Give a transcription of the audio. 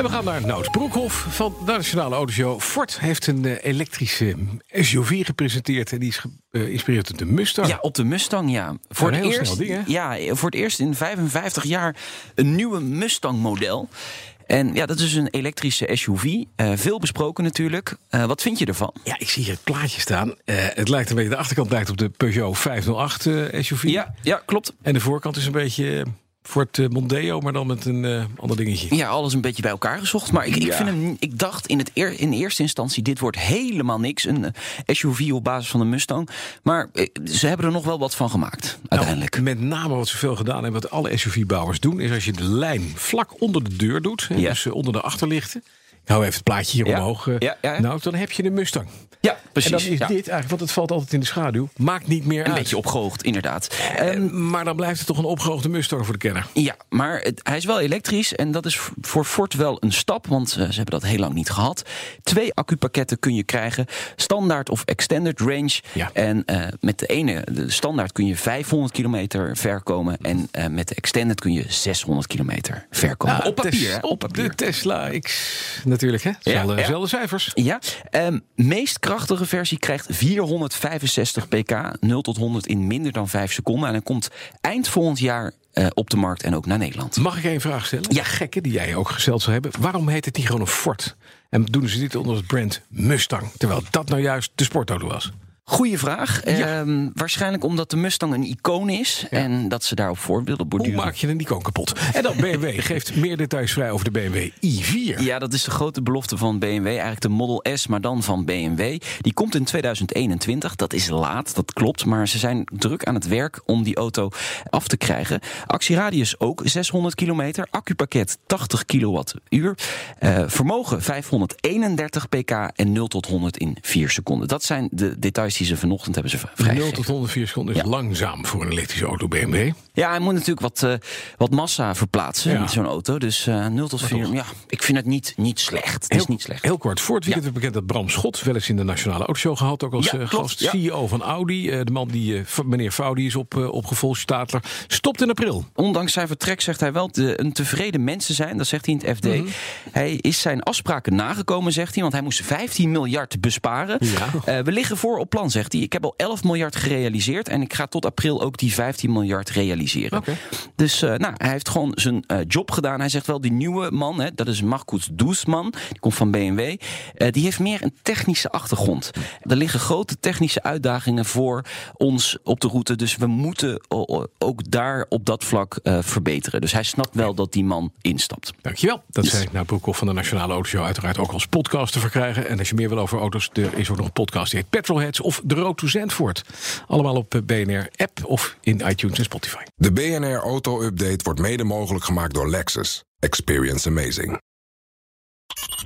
En we gaan naar Nout Broekhoff van de Nationale Autoshow. Ford heeft een eh, elektrische SUV gepresenteerd. En die is geïnspireerd op de Mustang. Ja, op de Mustang, ja. Voor, het eerst, ding, hè? ja, voor het eerst in 55 jaar een nieuwe Mustang-model. En ja, dat is een elektrische SUV. Eh, veel besproken natuurlijk. Eh, wat vind je ervan? Ja, ik zie hier het plaatje staan. Eh, het lijkt een beetje, de achterkant lijkt op de Peugeot 508 eh, SUV. Ja, ja klopt. En de voorkant is een beetje eh, Ford eh, Mondeo, maar dan met een eh, ander dingetje. Ja, alles een beetje bij elkaar gezocht. Maar ik, ik, Ja. vind hem, ik dacht in, het eer- in eerste instantie, dit wordt helemaal niks. Een eh, SUV op basis van een Mustang. Maar ze hebben er nog wel wat van gemaakt, uiteindelijk. Nou, met name wat ze veel gedaan hebben, wat alle SUV-bouwers doen, is als je de lijm vlak onder de deur doet, Ja. dus onder de achterlichten. Hou even het plaatje hier Ja. omhoog. eh, Ja. Nou, dan heb je een Mustang. ja, precies. en dan is dit eigenlijk, want het valt altijd in de schaduw, maakt niet meer Een uit. beetje opgehoogd, inderdaad. Eh, Ehm, maar dan blijft het toch een opgehoogde Mustang voor de kenner. Ja, maar het, hij is wel elektrisch en dat is voor Ford wel een stap, want eh, ze hebben dat heel lang niet gehad. Twee accupakketten kun je krijgen, standaard of extended range. Ja. En met de ene, de standaard, kun je 500 kilometer ver komen en met de extended kun je 600 kilometer ver komen. op papier, Tes- hè, op op papier. de Tesla X natuurlijk, hè? Zelfde, ja. cijfers. Ja, ehm, meest krachtige versie krijgt 465 pk, 0 tot 100 in minder dan 5 seconden. En hij komt eind volgend jaar eh, op de markt en ook naar Nederland. Mag ik één vraag stellen? Ja. Gekke die jij ook gesteld zou hebben. Waarom heet het niet gewoon een Ford? En doen ze dit onder het brand Mustang? Terwijl dat nou juist de sportauto was. Goeie vraag. Ja. Ehm, waarschijnlijk omdat de Mustang een icoon is en dat ze daarop voor willen Hoe borduren. maak je een icoon kapot? En dan BMW geeft meer details vrij over de BMW i4. Ja, dat is de grote belofte van BMW. Eigenlijk de Model S, maar dan van BMW. Die komt in 2021. Dat is laat, dat klopt. Maar ze zijn druk aan het werk om die auto af te krijgen. Actieradius ook 600 kilometer. Accupakket 80 kilowattuur. Eh, vermogen 531 pk en 0 tot 100 in 4 seconden. Dat zijn de details die ze vanochtend hebben ze 0 vrijgegeven. tot 104 seconden is Ja. langzaam voor een elektrische auto BMW. Ja, hij moet natuurlijk wat, eh, wat massa verplaatsen, Ja. zo'n auto. Dus eh 0 tot 4, ja, ik vind het niet, niet slecht. Het is niet slecht. Heel kort, voor het weekend werd bekend dat Bram Schot wel eens in de Nationale Autoshow gehad. Ook als Ja, eh, gast, ja. CEO van Audi. eh, de man die, eh, meneer Faudi is op, eh, opgevolgd, Stadler. Stopt in april. Ondanks zijn vertrek zegt hij wel een tevreden mens te zijn. Dat zegt hij in het FD. Mhm. Hij is zijn afspraken nagekomen, zegt hij. Want hij moest 15 miljard besparen. Ja. Eh, we liggen voor op plan, zegt hij. Ik heb al 11 miljard gerealiseerd. En ik ga tot april ook die 15 miljard realiseren. Dus eh, nou, hij heeft gewoon zijn eh, job gedaan. Hij zegt wel, die nieuwe man, hè, dat is Marcus Doesman. Die komt van BMW. eh, die heeft meer een technische achtergrond. Er liggen grote technische uitdagingen voor ons op de route. Dus we moeten ook daar op dat vlak verbeteren. Dus hij snapt wel dat die man instapt. Dankjewel. Dat Yes. zei ik naar Broekhoff van de Nationale Autoshow. Uiteraard ook als podcast te verkrijgen. En als je meer wil over auto's, er is ook nog een podcast die heet Petrolheads of The Road to Zandvoort. Allemaal op eh, BNR-app of in iTunes en Spotify. De BNR Auto Update wordt mede mogelijk gemaakt door Lexus. Experience amazing.